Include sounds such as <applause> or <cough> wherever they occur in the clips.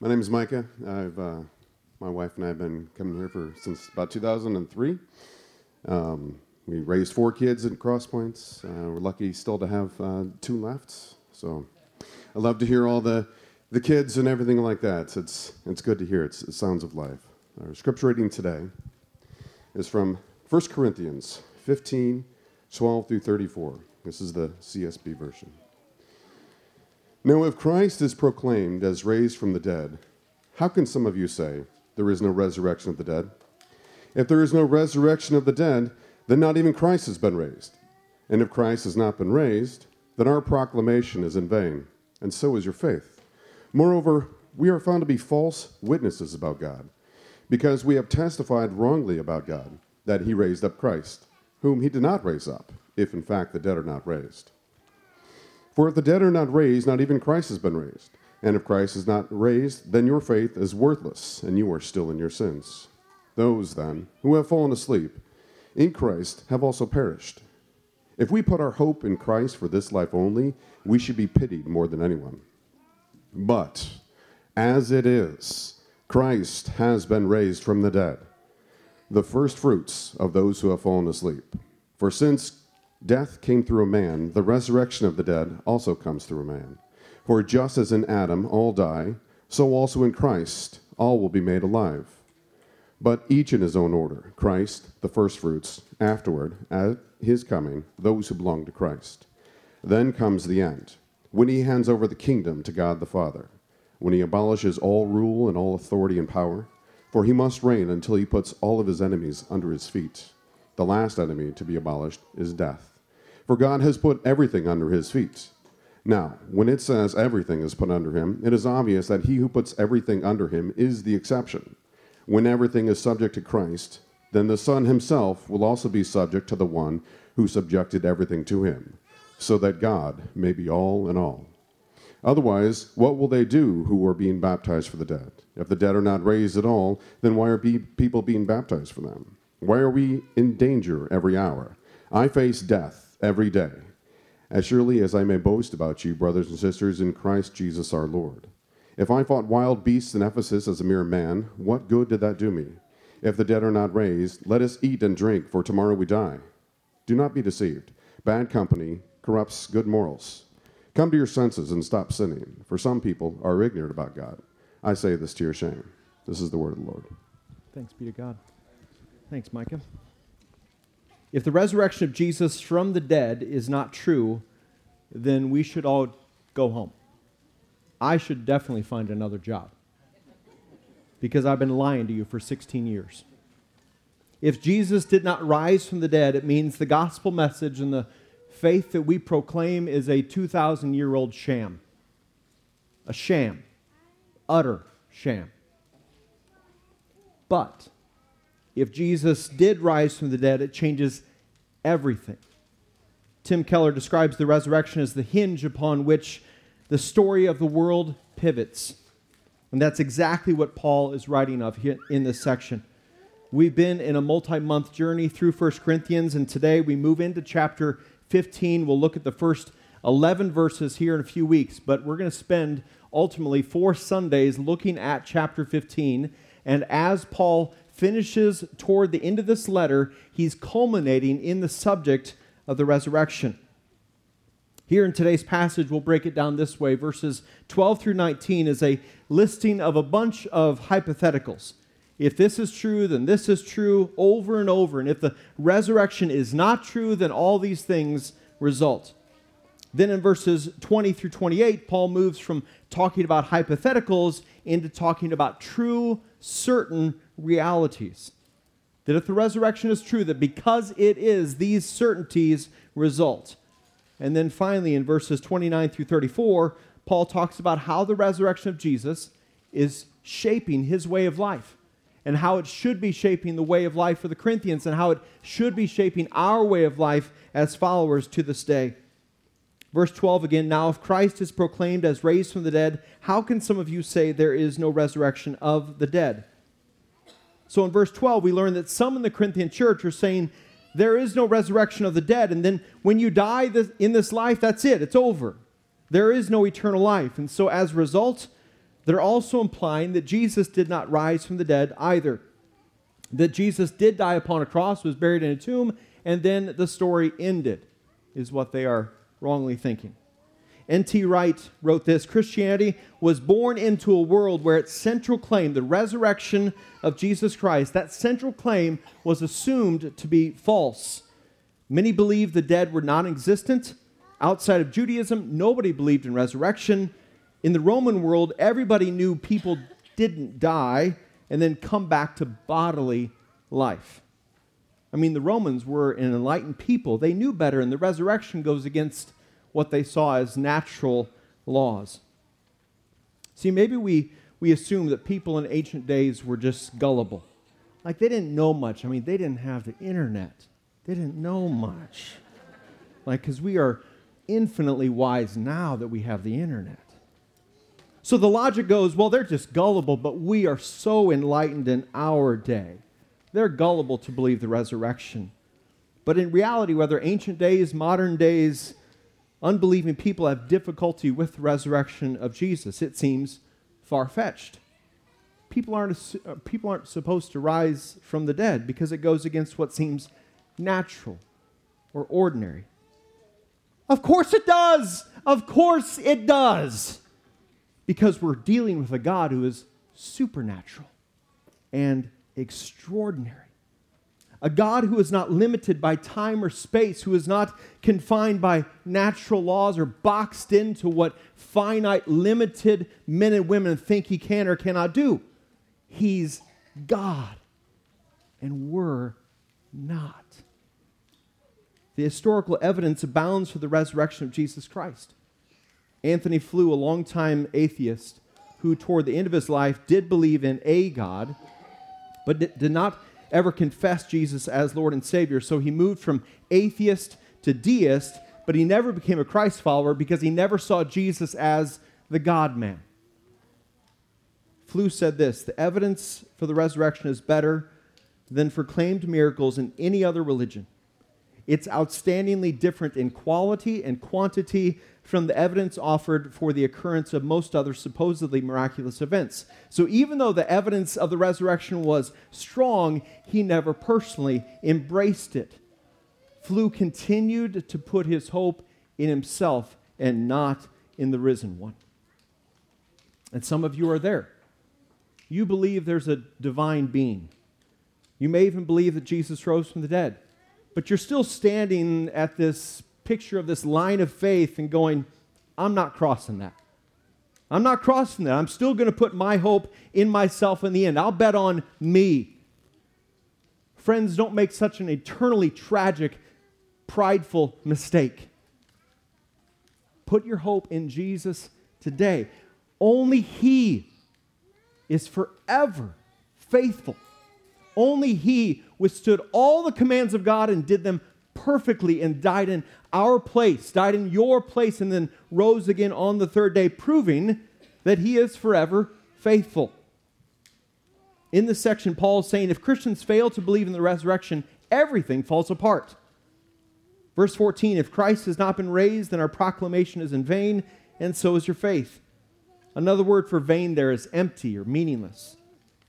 My name is Micah. I've, uh, my wife and I have been coming here for since about 2003. Um, we raised four kids at Cross Points. Uh, we're lucky still to have uh, two left. So I love to hear all the, the kids and everything like that. It's, it's good to hear. It's, it sounds of life. Our scripture reading today is from 1 Corinthians 15, 12 through 34. This is the CSB version. Now, if Christ is proclaimed as raised from the dead, how can some of you say there is no resurrection of the dead? If there is no resurrection of the dead, then not even Christ has been raised. And if Christ has not been raised, then our proclamation is in vain, and so is your faith. Moreover, we are found to be false witnesses about God, because we have testified wrongly about God that he raised up Christ, whom he did not raise up, if in fact the dead are not raised. For if the dead are not raised, not even Christ has been raised. And if Christ is not raised, then your faith is worthless, and you are still in your sins. Those, then, who have fallen asleep in Christ have also perished. If we put our hope in Christ for this life only, we should be pitied more than anyone. But as it is, Christ has been raised from the dead, the first fruits of those who have fallen asleep. For since Death came through a man, the resurrection of the dead also comes through a man. For just as in Adam all die, so also in Christ all will be made alive. But each in his own order Christ, the firstfruits, afterward, at his coming, those who belong to Christ. Then comes the end, when he hands over the kingdom to God the Father, when he abolishes all rule and all authority and power, for he must reign until he puts all of his enemies under his feet. The last enemy to be abolished is death. For God has put everything under his feet. Now, when it says everything is put under him, it is obvious that he who puts everything under him is the exception. When everything is subject to Christ, then the Son himself will also be subject to the one who subjected everything to him, so that God may be all in all. Otherwise, what will they do who are being baptized for the dead? If the dead are not raised at all, then why are people being baptized for them? Why are we in danger every hour? I face death every day, as surely as I may boast about you, brothers and sisters, in Christ Jesus our Lord. If I fought wild beasts in Ephesus as a mere man, what good did that do me? If the dead are not raised, let us eat and drink, for tomorrow we die. Do not be deceived. Bad company corrupts good morals. Come to your senses and stop sinning, for some people are ignorant about God. I say this to your shame. This is the word of the Lord. Thanks be to God. Thanks, Micah. If the resurrection of Jesus from the dead is not true, then we should all go home. I should definitely find another job because I've been lying to you for 16 years. If Jesus did not rise from the dead, it means the gospel message and the faith that we proclaim is a 2,000 year old sham. A sham. Utter sham. But if Jesus did rise from the dead, it changes everything. Tim Keller describes the resurrection as the hinge upon which the story of the world pivots. And that's exactly what Paul is writing of here in this section. We've been in a multi month journey through 1 Corinthians, and today we move into chapter 15. We'll look at the first 11 verses here in a few weeks, but we're going to spend ultimately four Sundays looking at chapter 15. And as Paul finishes toward the end of this letter, he's culminating in the subject of the resurrection. Here in today's passage, we'll break it down this way. Verses 12 through 19 is a listing of a bunch of hypotheticals. If this is true, then this is true over and over. And if the resurrection is not true, then all these things result. Then in verses 20 through 28, Paul moves from talking about hypotheticals into talking about true, certain realities. That if the resurrection is true, that because it is, these certainties result. And then finally, in verses 29 through 34, Paul talks about how the resurrection of Jesus is shaping his way of life and how it should be shaping the way of life for the Corinthians and how it should be shaping our way of life as followers to this day. Verse 12 again Now, if Christ is proclaimed as raised from the dead, how can some of you say there is no resurrection of the dead? So in verse 12, we learn that some in the Corinthian church are saying there is no resurrection of the dead. And then when you die in this life, that's it, it's over. There is no eternal life. And so as a result, they're also implying that Jesus did not rise from the dead either. That Jesus did die upon a cross, was buried in a tomb, and then the story ended, is what they are wrongly thinking. N.T. Wright wrote this Christianity was born into a world where its central claim, the resurrection of Jesus Christ, that central claim was assumed to be false. Many believed the dead were non existent. Outside of Judaism, nobody believed in resurrection. In the Roman world, everybody knew people didn't die and then come back to bodily life. I mean, the Romans were an enlightened people. They knew better, and the resurrection goes against what they saw as natural laws. See, maybe we, we assume that people in ancient days were just gullible. Like they didn't know much. I mean, they didn't have the internet, they didn't know much. Like, because we are infinitely wise now that we have the internet. So the logic goes, well, they're just gullible, but we are so enlightened in our day. They're gullible to believe the resurrection. But in reality, whether ancient days, modern days, unbelieving people have difficulty with the resurrection of Jesus. It seems far fetched. People aren't, uh, people aren't supposed to rise from the dead because it goes against what seems natural or ordinary. Of course it does. Of course it does. Because we're dealing with a God who is supernatural and extraordinary. A God who is not limited by time or space, who is not confined by natural laws or boxed into what finite, limited men and women think he can or cannot do. He's God, and we're not. The historical evidence abounds for the resurrection of Jesus Christ. Antony Flew, a longtime atheist, who toward the end of his life did believe in a God, but did not ever confessed Jesus as Lord and Savior. So he moved from atheist to deist, but he never became a Christ follower because he never saw Jesus as the God man. Flew said this The evidence for the resurrection is better than for claimed miracles in any other religion. It's outstandingly different in quality and quantity from the evidence offered for the occurrence of most other supposedly miraculous events. So even though the evidence of the resurrection was strong, he never personally embraced it. Flew continued to put his hope in himself and not in the risen one. And some of you are there. You believe there's a divine being. You may even believe that Jesus rose from the dead. But you're still standing at this picture of this line of faith and going, I'm not crossing that. I'm not crossing that. I'm still going to put my hope in myself in the end. I'll bet on me. Friends, don't make such an eternally tragic, prideful mistake. Put your hope in Jesus today. Only He is forever faithful. Only He withstood all the commands of God and did them perfectly and died in our place, died in your place, and then rose again on the third day, proving that he is forever faithful. In this section, Paul is saying if Christians fail to believe in the resurrection, everything falls apart. Verse 14 If Christ has not been raised, then our proclamation is in vain, and so is your faith. Another word for vain there is empty or meaningless.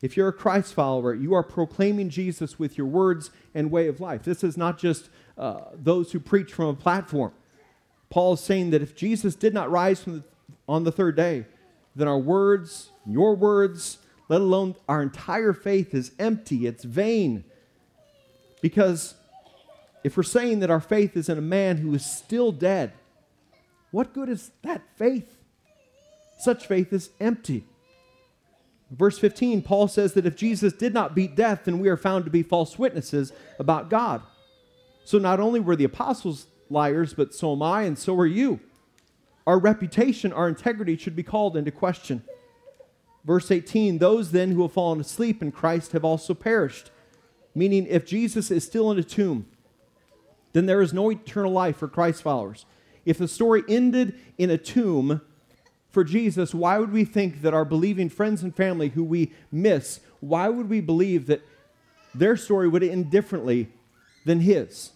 If you're a Christ follower, you are proclaiming Jesus with your words and way of life. This is not just uh, those who preach from a platform. Paul is saying that if Jesus did not rise the, on the third day, then our words, your words, let alone our entire faith is empty, it's vain. Because if we're saying that our faith is in a man who is still dead, what good is that faith? Such faith is empty. Verse 15, Paul says that if Jesus did not beat death, then we are found to be false witnesses about God. So not only were the apostles liars, but so am I, and so are you. Our reputation, our integrity should be called into question. Verse 18 Those then who have fallen asleep in Christ have also perished. Meaning, if Jesus is still in a tomb, then there is no eternal life for Christ followers. If the story ended in a tomb, for Jesus, why would we think that our believing friends and family who we miss, why would we believe that their story would end differently than his?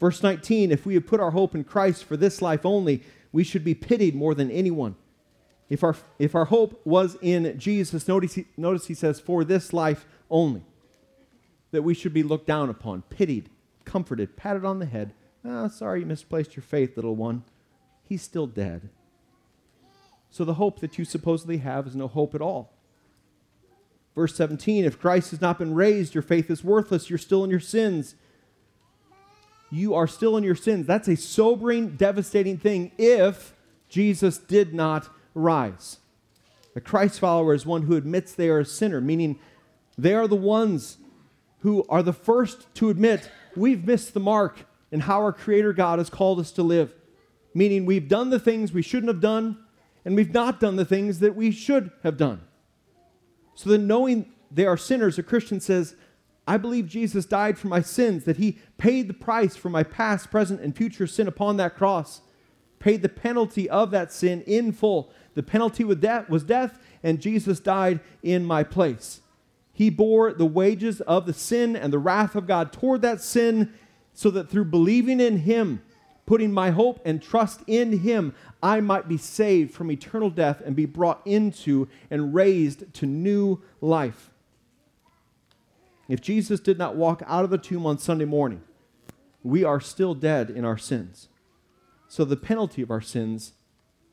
Verse 19 If we have put our hope in Christ for this life only, we should be pitied more than anyone. If our, if our hope was in Jesus, notice he, notice he says, for this life only, that we should be looked down upon, pitied, comforted, patted on the head. Oh, sorry you misplaced your faith, little one. He's still dead. So the hope that you supposedly have is no hope at all. Verse 17 If Christ has not been raised, your faith is worthless. You're still in your sins. You are still in your sins. That's a sobering, devastating thing if Jesus did not rise. A Christ follower is one who admits they are a sinner, meaning they are the ones who are the first to admit we've missed the mark in how our Creator God has called us to live. Meaning we've done the things we shouldn't have done, and we've not done the things that we should have done. So then, knowing they are sinners, a Christian says, I believe Jesus died for my sins, that he paid the price for my past, present, and future sin upon that cross, paid the penalty of that sin in full. The penalty was death, and Jesus died in my place. He bore the wages of the sin and the wrath of God toward that sin, so that through believing in him, putting my hope and trust in him, I might be saved from eternal death and be brought into and raised to new life. If Jesus did not walk out of the tomb on Sunday morning, we are still dead in our sins. So the penalty of our sins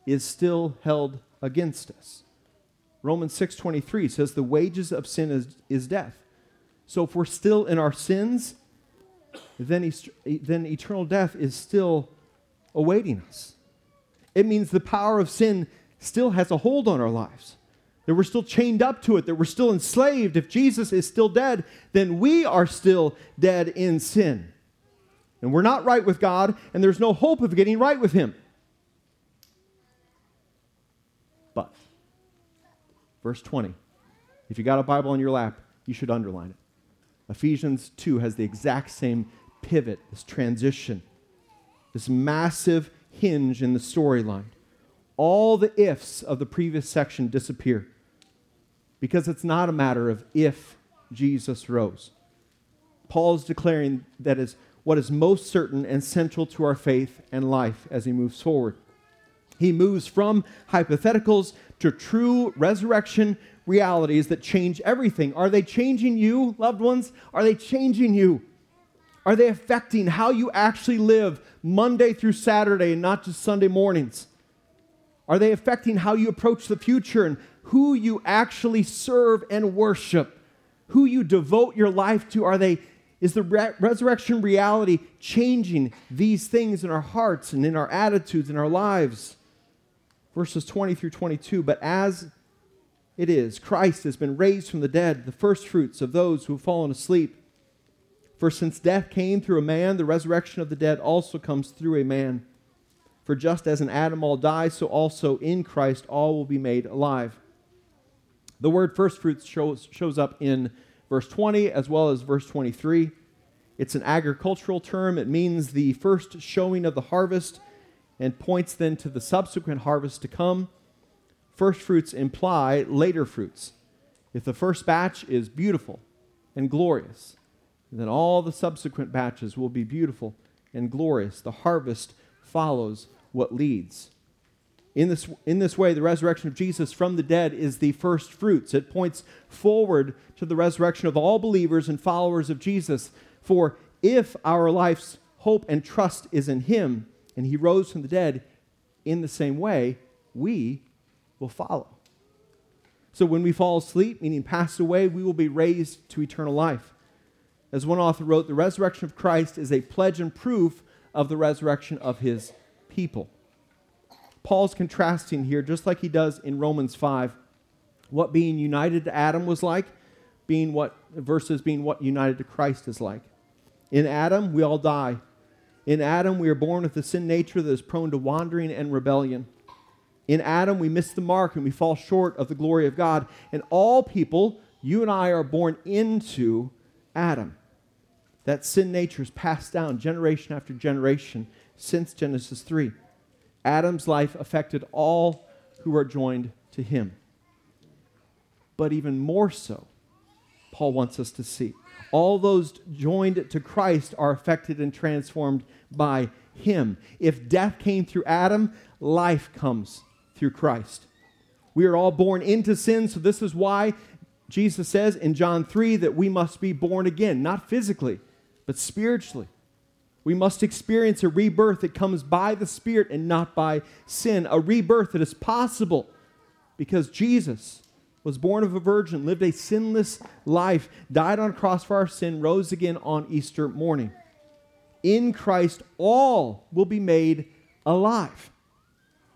is still held against us. Romans 6:23 says the wages of sin is, is death. So if we're still in our sins, then, then eternal death is still awaiting us. It means the power of sin still has a hold on our lives. That we're still chained up to it, that we're still enslaved. If Jesus is still dead, then we are still dead in sin. And we're not right with God, and there's no hope of getting right with Him. But, verse 20, if you got a Bible in your lap, you should underline it. Ephesians 2 has the exact same pivot, this transition, this massive hinge in the storyline. All the ifs of the previous section disappear because it's not a matter of if Jesus rose. Paul is declaring that is what is most certain and central to our faith and life as he moves forward. He moves from hypotheticals to true resurrection realities that change everything. Are they changing you, loved ones? Are they changing you? Are they affecting how you actually live Monday through Saturday and not just Sunday mornings? Are they affecting how you approach the future and who you actually serve and worship, who you devote your life to. Are they, is the re- resurrection reality changing these things in our hearts and in our attitudes and our lives? Verses 20 through 22. But as it is, Christ has been raised from the dead, the firstfruits of those who have fallen asleep. For since death came through a man, the resurrection of the dead also comes through a man. For just as in Adam all die, so also in Christ all will be made alive. The word first fruits shows, shows up in verse 20 as well as verse 23. It's an agricultural term. It means the first showing of the harvest and points then to the subsequent harvest to come. First fruits imply later fruits. If the first batch is beautiful and glorious, then all the subsequent batches will be beautiful and glorious. The harvest follows what leads. In this, in this way, the resurrection of Jesus from the dead is the first fruits. It points forward to the resurrection of all believers and followers of Jesus. For if our life's hope and trust is in Him, and He rose from the dead, in the same way, we will follow. So when we fall asleep, meaning pass away, we will be raised to eternal life. As one author wrote, the resurrection of Christ is a pledge and proof of the resurrection of His people. Paul's contrasting here, just like he does in Romans 5, what being united to Adam was like, being what versus being what united to Christ is like. In Adam, we all die. In Adam, we are born with a sin nature that is prone to wandering and rebellion. In Adam, we miss the mark and we fall short of the glory of God. And all people, you and I, are born into Adam. That sin nature is passed down generation after generation since Genesis 3. Adam's life affected all who are joined to him. But even more so, Paul wants us to see. All those joined to Christ are affected and transformed by him. If death came through Adam, life comes through Christ. We are all born into sin, so this is why Jesus says in John 3 that we must be born again, not physically, but spiritually. We must experience a rebirth that comes by the Spirit and not by sin, a rebirth that is possible because Jesus was born of a virgin, lived a sinless life, died on a cross for our sin, rose again on Easter morning. In Christ, all will be made alive.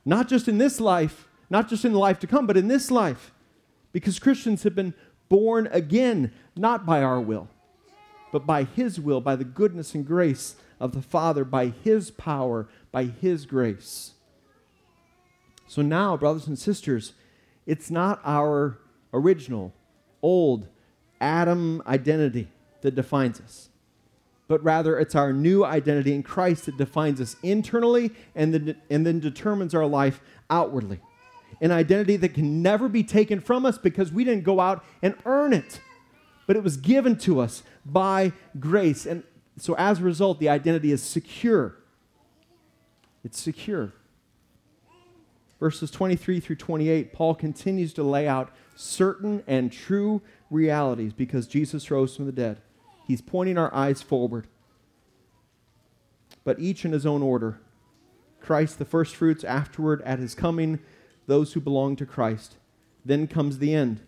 Not just in this life, not just in the life to come, but in this life. Because Christians have been born again, not by our will, but by His will, by the goodness and grace of the Father, by His power, by His grace. So now, brothers and sisters, it's not our original, old Adam identity that defines us, but rather it's our new identity in Christ that defines us internally and then, and then determines our life outwardly. An identity that can never be taken from us because we didn't go out and earn it, but it was given to us by grace. And so as a result, the identity is secure. It's secure verses 23 through 28, Paul continues to lay out certain and true realities because Jesus rose from the dead. He's pointing our eyes forward, but each in his own order. Christ, the first fruits, afterward, at his coming, those who belong to Christ. Then comes the end,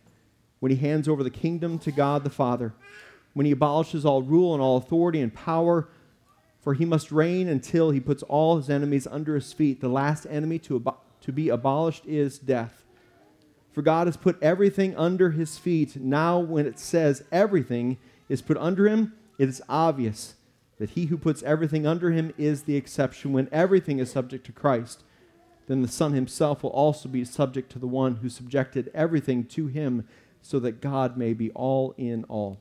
when he hands over the kingdom to God the Father, when he abolishes all rule and all authority and power, for he must reign until he puts all his enemies under his feet. The last enemy to abolish to be abolished is death. For God has put everything under his feet. Now, when it says everything is put under him, it is obvious that he who puts everything under him is the exception. When everything is subject to Christ, then the Son himself will also be subject to the one who subjected everything to him, so that God may be all in all.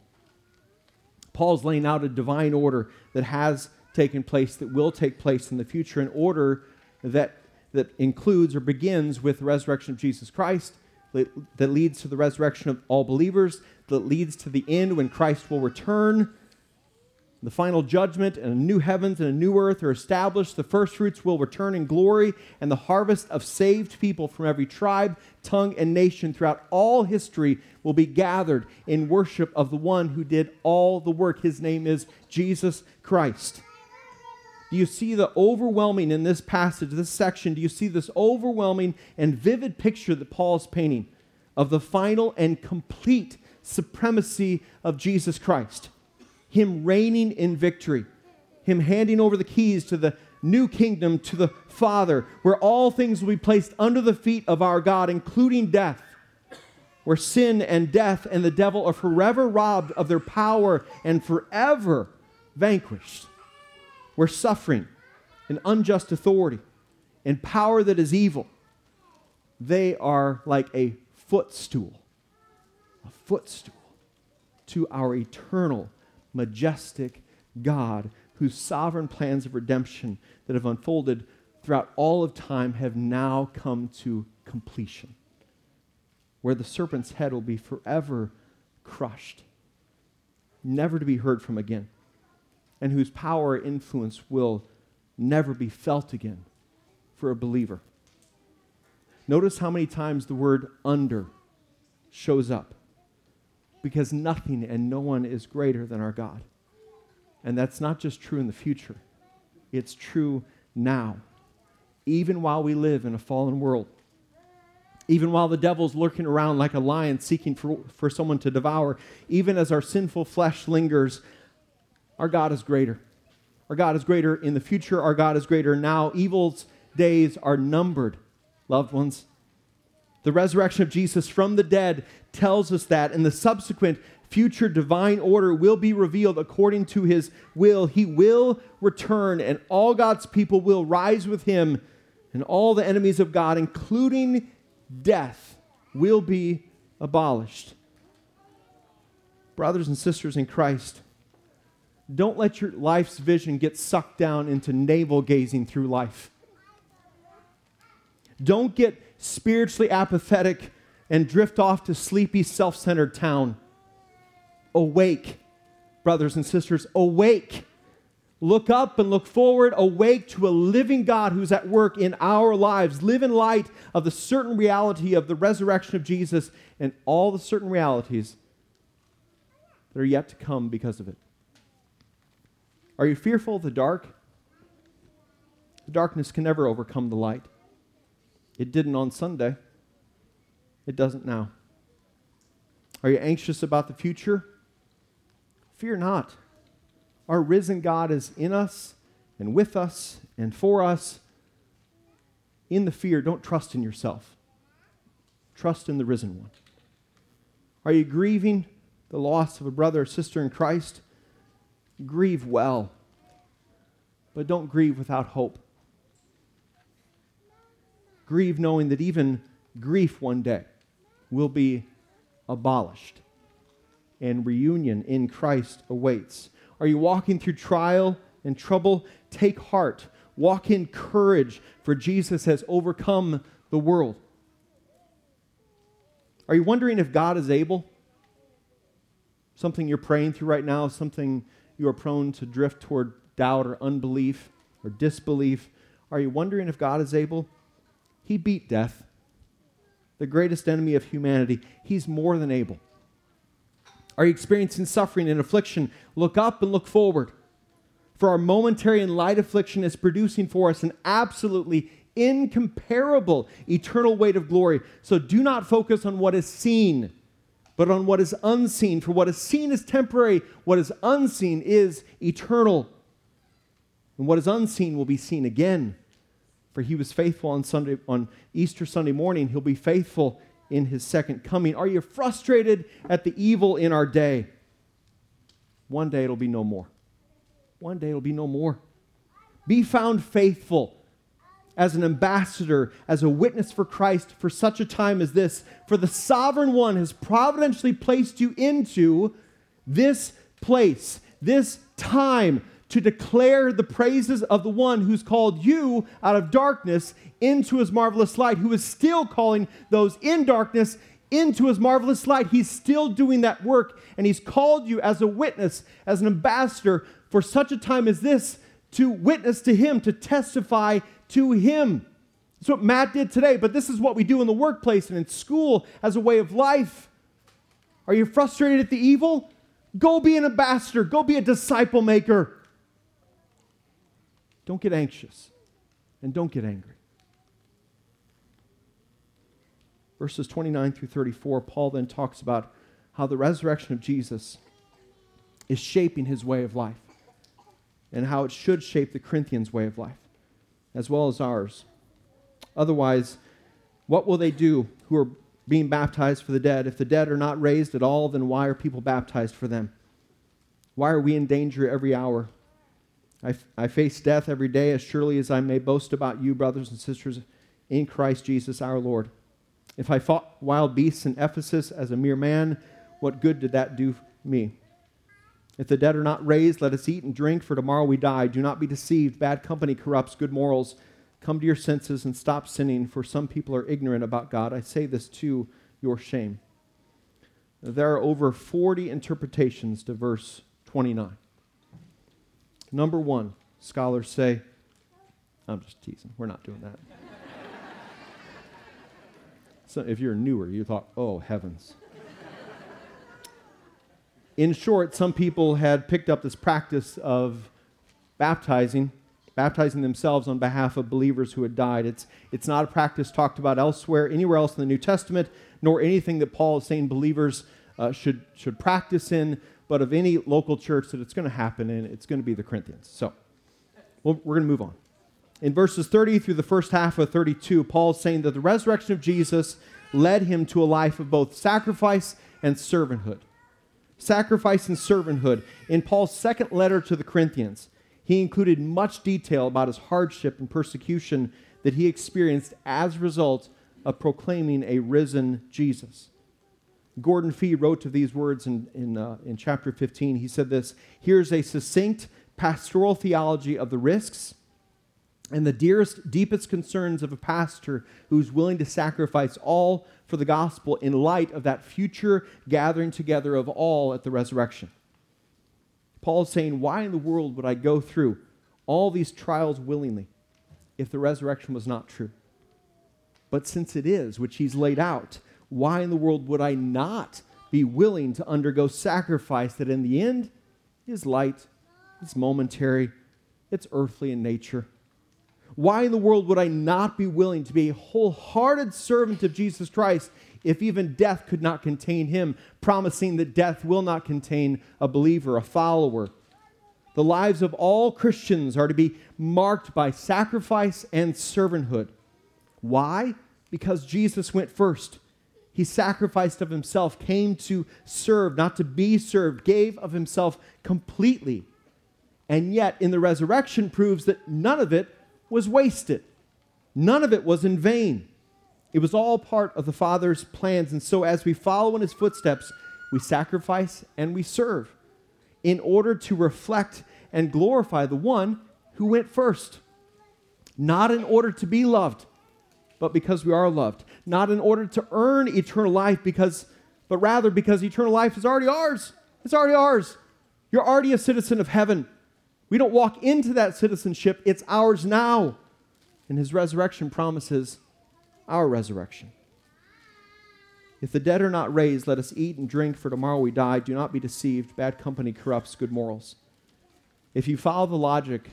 Paul's laying out a divine order that has taken place, that will take place in the future, an order that that includes or begins with the resurrection of Jesus Christ, that leads to the resurrection of all believers, that leads to the end when Christ will return. The final judgment and a new heavens and a new earth are established. The first fruits will return in glory, and the harvest of saved people from every tribe, tongue, and nation throughout all history will be gathered in worship of the one who did all the work. His name is Jesus Christ do you see the overwhelming in this passage, this section? Do you see this overwhelming and vivid picture that Paul is painting of the final and complete supremacy of Jesus Christ? Him reigning in victory, Him handing over the keys to the new kingdom to the Father, where all things will be placed under the feet of our God, including death, where sin and death and the devil are forever robbed of their power and forever vanquished where suffering and unjust authority and power that is evil, they are like a footstool, a footstool to our eternal, majestic God, whose sovereign plans of redemption that have unfolded throughout all of time have now come to completion, where the serpent's head will be forever crushed, never to be heard from again and whose power or influence will never be felt again for a believer. Notice how many times the word under shows up. Because nothing and no one is greater than our God. And that's not just true in the future, it's true now. Even while we live in a fallen world, even while the devil's lurking around like a lion seeking for, for someone to devour, even as our sinful flesh lingers our God is greater. Our God is greater in the future. Our God is greater now. Evil's days are numbered, loved ones. The resurrection of Jesus from the dead tells us that, and the subsequent future divine order will be revealed according to his will. He will return, and all God's people will rise with him, and all the enemies of God, including death, will be abolished. Brothers and sisters in Christ, don't let your life's vision get sucked down into navel gazing through life. Don't get spiritually apathetic and drift off to sleepy, self centered town. Awake, brothers and sisters, awake. Look up and look forward, awake to a living God who's at work in our lives. Live in light of the certain reality of the resurrection of Jesus and all the certain realities that are yet to come because of it. Are you fearful of the dark? The darkness can never overcome the light. It didn't on Sunday, it doesn't now. Are you anxious about the future? Fear not. Our risen God is in us and with us and for us. In the fear, don't trust in yourself. Trust in the risen one. Are you grieving the loss of a brother or sister in Christ? Grieve well, but don't grieve without hope. Grieve knowing that even grief one day will be abolished and reunion in Christ awaits. Are you walking through trial and trouble? Take heart. Walk in courage, for Jesus has overcome the world. Are you wondering if God is able? Something you're praying through right now, something you are prone to drift toward doubt or unbelief or disbelief. Are you wondering if God is able? He beat death, the greatest enemy of humanity. He's more than able. Are you experiencing suffering and affliction? Look up and look forward. For our momentary and light affliction is producing for us an absolutely incomparable eternal weight of glory. So do not focus on what is seen, but on what is unseen. For what is seen is temporary, what is unseen is eternal. And what is unseen will be seen again. For he was faithful on Sunday on Easter Sunday morning, he'll be faithful in his second coming? Are you frustrated at the evil in our day? One day it'll be no more. One day it'll be no more. Be found faithful as an ambassador, as a witness for Christ for such a time as this. For the sovereign one has providentially placed you into this place, this time, to declare the praises of the one who's called you out of darkness into his marvelous light, who is still calling those in darkness into his marvelous light. He's still doing that work, and he's called you as a witness, as an ambassador for such a time as this to witness to him, to testify to him. That's what Matt did today, but this is what we do in the workplace and in school as a way of life. Are you frustrated at the evil? Go be an ambassador, go be a disciple maker. Don't get anxious and don't get angry. Verses 29 through 34, Paul then talks about how the resurrection of Jesus is shaping his way of life and how it should shape the Corinthians' way of life as well as ours. Otherwise, what will they do who are being baptized for the dead? If the dead are not raised at all, then why are people baptized for them? Why are we in danger every hour? I, I face death every day as surely as I may boast about you, brothers and sisters, in Christ Jesus our Lord. If I fought wild beasts in Ephesus as a mere man, what good did that do me? If the dead are not raised, let us eat and drink, for tomorrow we die. Do not be deceived. Bad company corrupts good morals. Come to your senses and stop sinning, for some people are ignorant about God. I say this to your shame. There are over 40 interpretations to verse 29. Number one, scholars say, I'm just teasing, we're not doing that. <laughs> so if you're newer, you thought, oh, heavens. In short, some people had picked up this practice of baptizing, baptizing themselves on behalf of believers who had died. It's, it's not a practice talked about elsewhere, anywhere else in the New Testament, nor anything that Paul is saying believers uh, should, should practice in but of any local church that it's going to happen in, it's going to be the Corinthians. So well, we're going to move on. In verses 30 through the first half of 32, Paul is saying that the resurrection of Jesus led him to a life of both sacrifice and servanthood. Sacrifice and servanthood. In Paul's second letter to the Corinthians, he included much detail about his hardship and persecution that he experienced as a result of proclaiming a risen Jesus. Gordon Fee wrote of these words in, in, uh, in chapter 15. He said this Here's a succinct pastoral theology of the risks and the dearest, deepest concerns of a pastor who's willing to sacrifice all for the gospel in light of that future gathering together of all at the resurrection. Paul is saying, Why in the world would I go through all these trials willingly if the resurrection was not true? But since it is, which he's laid out, why in the world would I not be willing to undergo sacrifice that in the end is light, it's momentary, it's earthly in nature? Why in the world would I not be willing to be a wholehearted servant of Jesus Christ if even death could not contain him, promising that death will not contain a believer, a follower? The lives of all Christians are to be marked by sacrifice and servanthood. Why? Because Jesus went first. He sacrificed of himself, came to serve, not to be served, gave of himself completely. And yet, in the resurrection, proves that none of it was wasted. None of it was in vain. It was all part of the Father's plans. And so, as we follow in his footsteps, we sacrifice and we serve in order to reflect and glorify the one who went first. Not in order to be loved, but because we are loved. Not in order to earn eternal life, because, but rather because eternal life is already ours. It's already ours. You're already a citizen of heaven. We don't walk into that citizenship, it's ours now. And his resurrection promises our resurrection. If the dead are not raised, let us eat and drink, for tomorrow we die. Do not be deceived. Bad company corrupts good morals. If you follow the logic,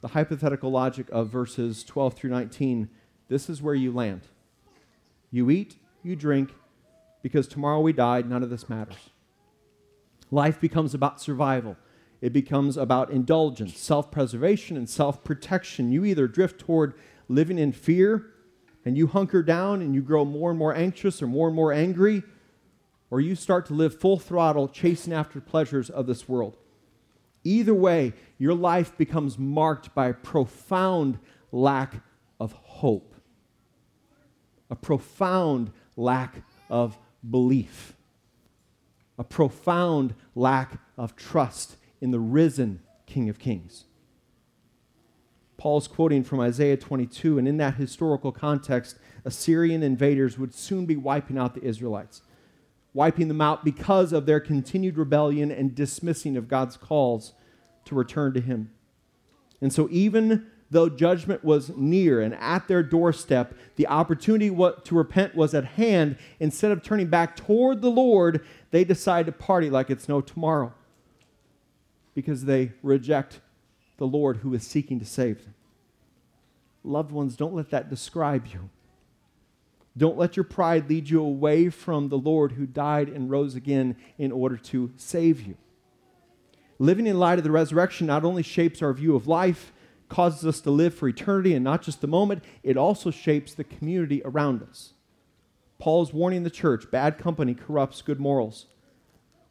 the hypothetical logic of verses 12 through 19, this is where you land. You eat, you drink, because tomorrow we die, none of this matters. Life becomes about survival. It becomes about indulgence, self preservation, and self protection. You either drift toward living in fear and you hunker down and you grow more and more anxious or more and more angry, or you start to live full throttle chasing after pleasures of this world. Either way, your life becomes marked by a profound lack of hope a profound lack of belief, a profound lack of trust in the risen King of Kings. Paul's quoting from Isaiah 22, and in that historical context, Assyrian invaders would soon be wiping out the Israelites, wiping them out because of their continued rebellion and dismissing of God's calls to return to Him. And so, even though judgment was near and at their doorstep, the opportunity to repent was at hand. Instead of turning back toward the Lord, they decide to party like it's no tomorrow because they reject the Lord who is seeking to save them. Loved ones, don't let that describe you. Don't let your pride lead you away from the Lord who died and rose again in order to save you. Living in light of the resurrection not only shapes our view of life, causes us to live for eternity and not just the moment, it also shapes the community around us. Paul is warning the church bad company corrupts good morals.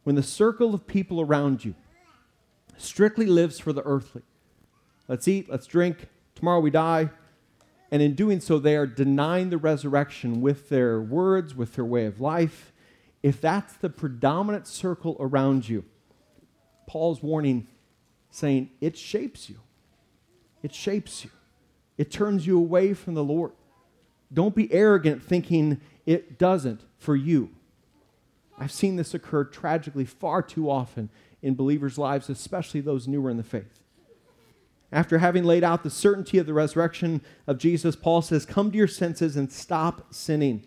When the circle of people around you strictly lives for the earthly, let's eat, let's drink, tomorrow we die, and in doing so, they are denying the resurrection with their words, with their way of life. If that's the predominant circle around you, Paul's warning, saying it shapes you. It shapes you, it turns you away from the Lord. Don't be arrogant thinking it doesn't for you. I've seen this occur tragically far too often in believers' lives, especially those newer in the faith. After having laid out the certainty of the resurrection of Jesus, Paul says, Come to your senses and stop sinning.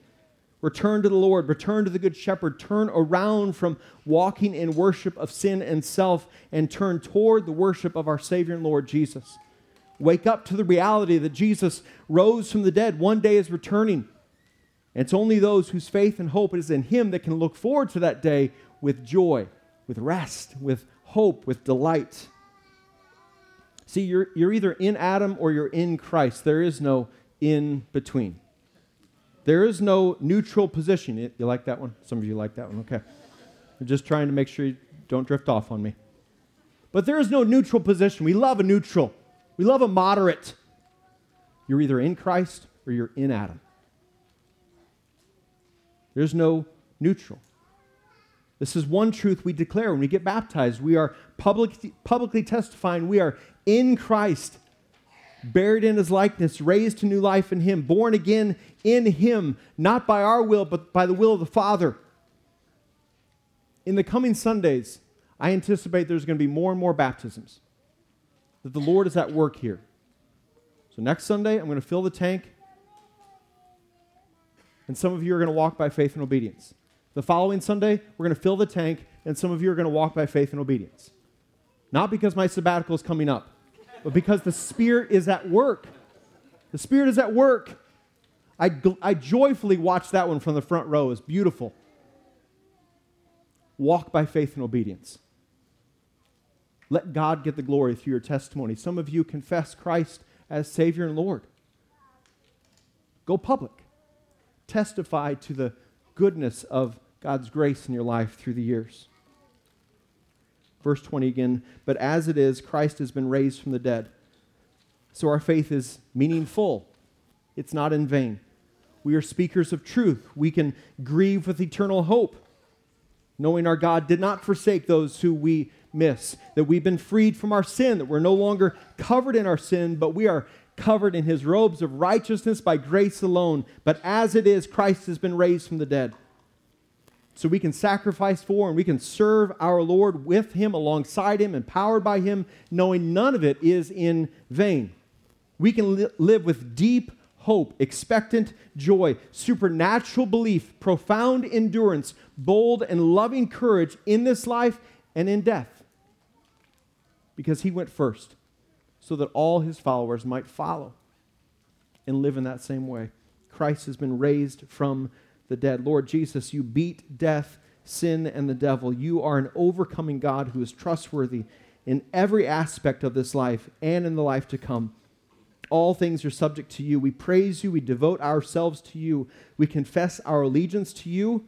Return to the Lord, return to the Good Shepherd, turn around from walking in worship of sin and self, and turn toward the worship of our Savior and Lord Jesus. Wake up to the reality that Jesus rose from the dead, one day is returning. And it's only those whose faith and hope is in Him that can look forward to that day with joy, with rest, with hope, with delight. See, you're, you're either in Adam or you're in Christ. There is no in between. There is no neutral position. You like that one? Some of you like that one. Okay. I'm just trying to make sure you don't drift off on me. But there is no neutral position. We love a neutral. We love a moderate. You're either in Christ or you're in Adam. There's no neutral. This is one truth we declare when we get baptized. We are public, publicly testifying we are in Christ, buried in his likeness, raised to new life in him, born again in him, not by our will, but by the will of the Father. In the coming Sundays, I anticipate there's going to be more and more baptisms, that the Lord is at work here. So next Sunday, I'm going to fill the tank, and some of you are going to walk by faith and obedience. The following Sunday, we're going to fill the tank, and some of you are going to walk by faith and obedience. Not because my sabbatical is coming up, but because the Spirit is at work. The Spirit is at work. I, I joyfully watched that one from the front row. It's beautiful. Walk by faith and obedience. Let God get the glory through your testimony. Some of you confess Christ as Savior and Lord. Go public. Testify to the goodness of God's grace in your life through the years. Verse 20 again, but as it is, Christ has been raised from the dead. So our faith is meaningful, it's not in vain. We are speakers of truth. We can grieve with eternal hope, knowing our God did not forsake those who we miss, that we've been freed from our sin, that we're no longer covered in our sin, but we are covered in his robes of righteousness by grace alone. But as it is, Christ has been raised from the dead. So we can sacrifice for and we can serve our Lord with him, alongside him, empowered by him, knowing none of it is in vain. We can li- live with deep hope, expectant joy, supernatural belief, profound endurance, bold and loving courage in this life and in death. Because he went first, so that all his followers might follow and live in that same way. Christ has been raised from the dead. Lord Jesus, you beat death, sin, and the devil. You are an overcoming God who is trustworthy in every aspect of this life and in the life to come. All things are subject to you. We praise you. We devote ourselves to you. We confess our allegiance to you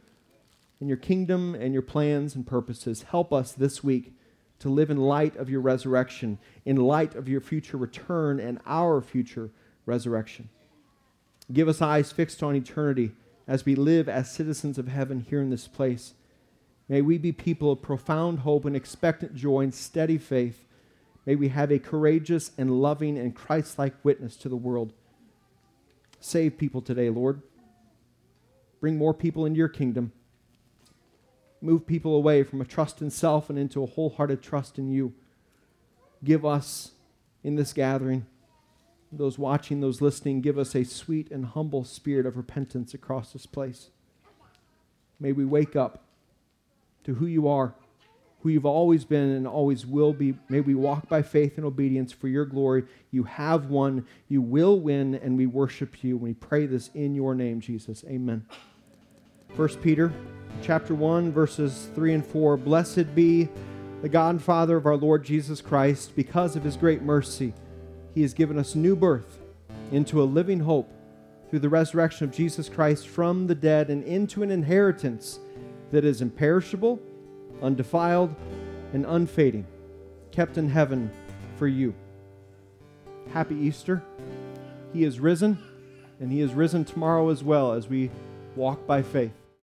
and your kingdom and your plans and purposes. Help us this week to live in light of your resurrection, in light of your future return and our future resurrection. Give us eyes fixed on eternity as we live as citizens of heaven here in this place. May we be people of profound hope and expectant joy and steady faith. May we have a courageous and loving and Christ like witness to the world. Save people today, Lord. Bring more people into your kingdom. Move people away from a trust in self and into a wholehearted trust in you. Give us in this gathering those watching, those listening, give us a sweet and humble spirit of repentance across this place. May we wake up to who you are, who you've always been and always will be. May we walk by faith and obedience for your glory. You have won, you will win, and we worship you. We pray this in your name, Jesus. Amen. 1 Peter chapter 1 verses 3 and 4 Blessed be the God and Father of our Lord Jesus Christ because of his great mercy he has given us new birth into a living hope through the resurrection of Jesus Christ from the dead and into an inheritance that is imperishable, undefiled, and unfading, kept in heaven for you. Happy Easter. He is risen, and He is risen tomorrow as well as we walk by faith.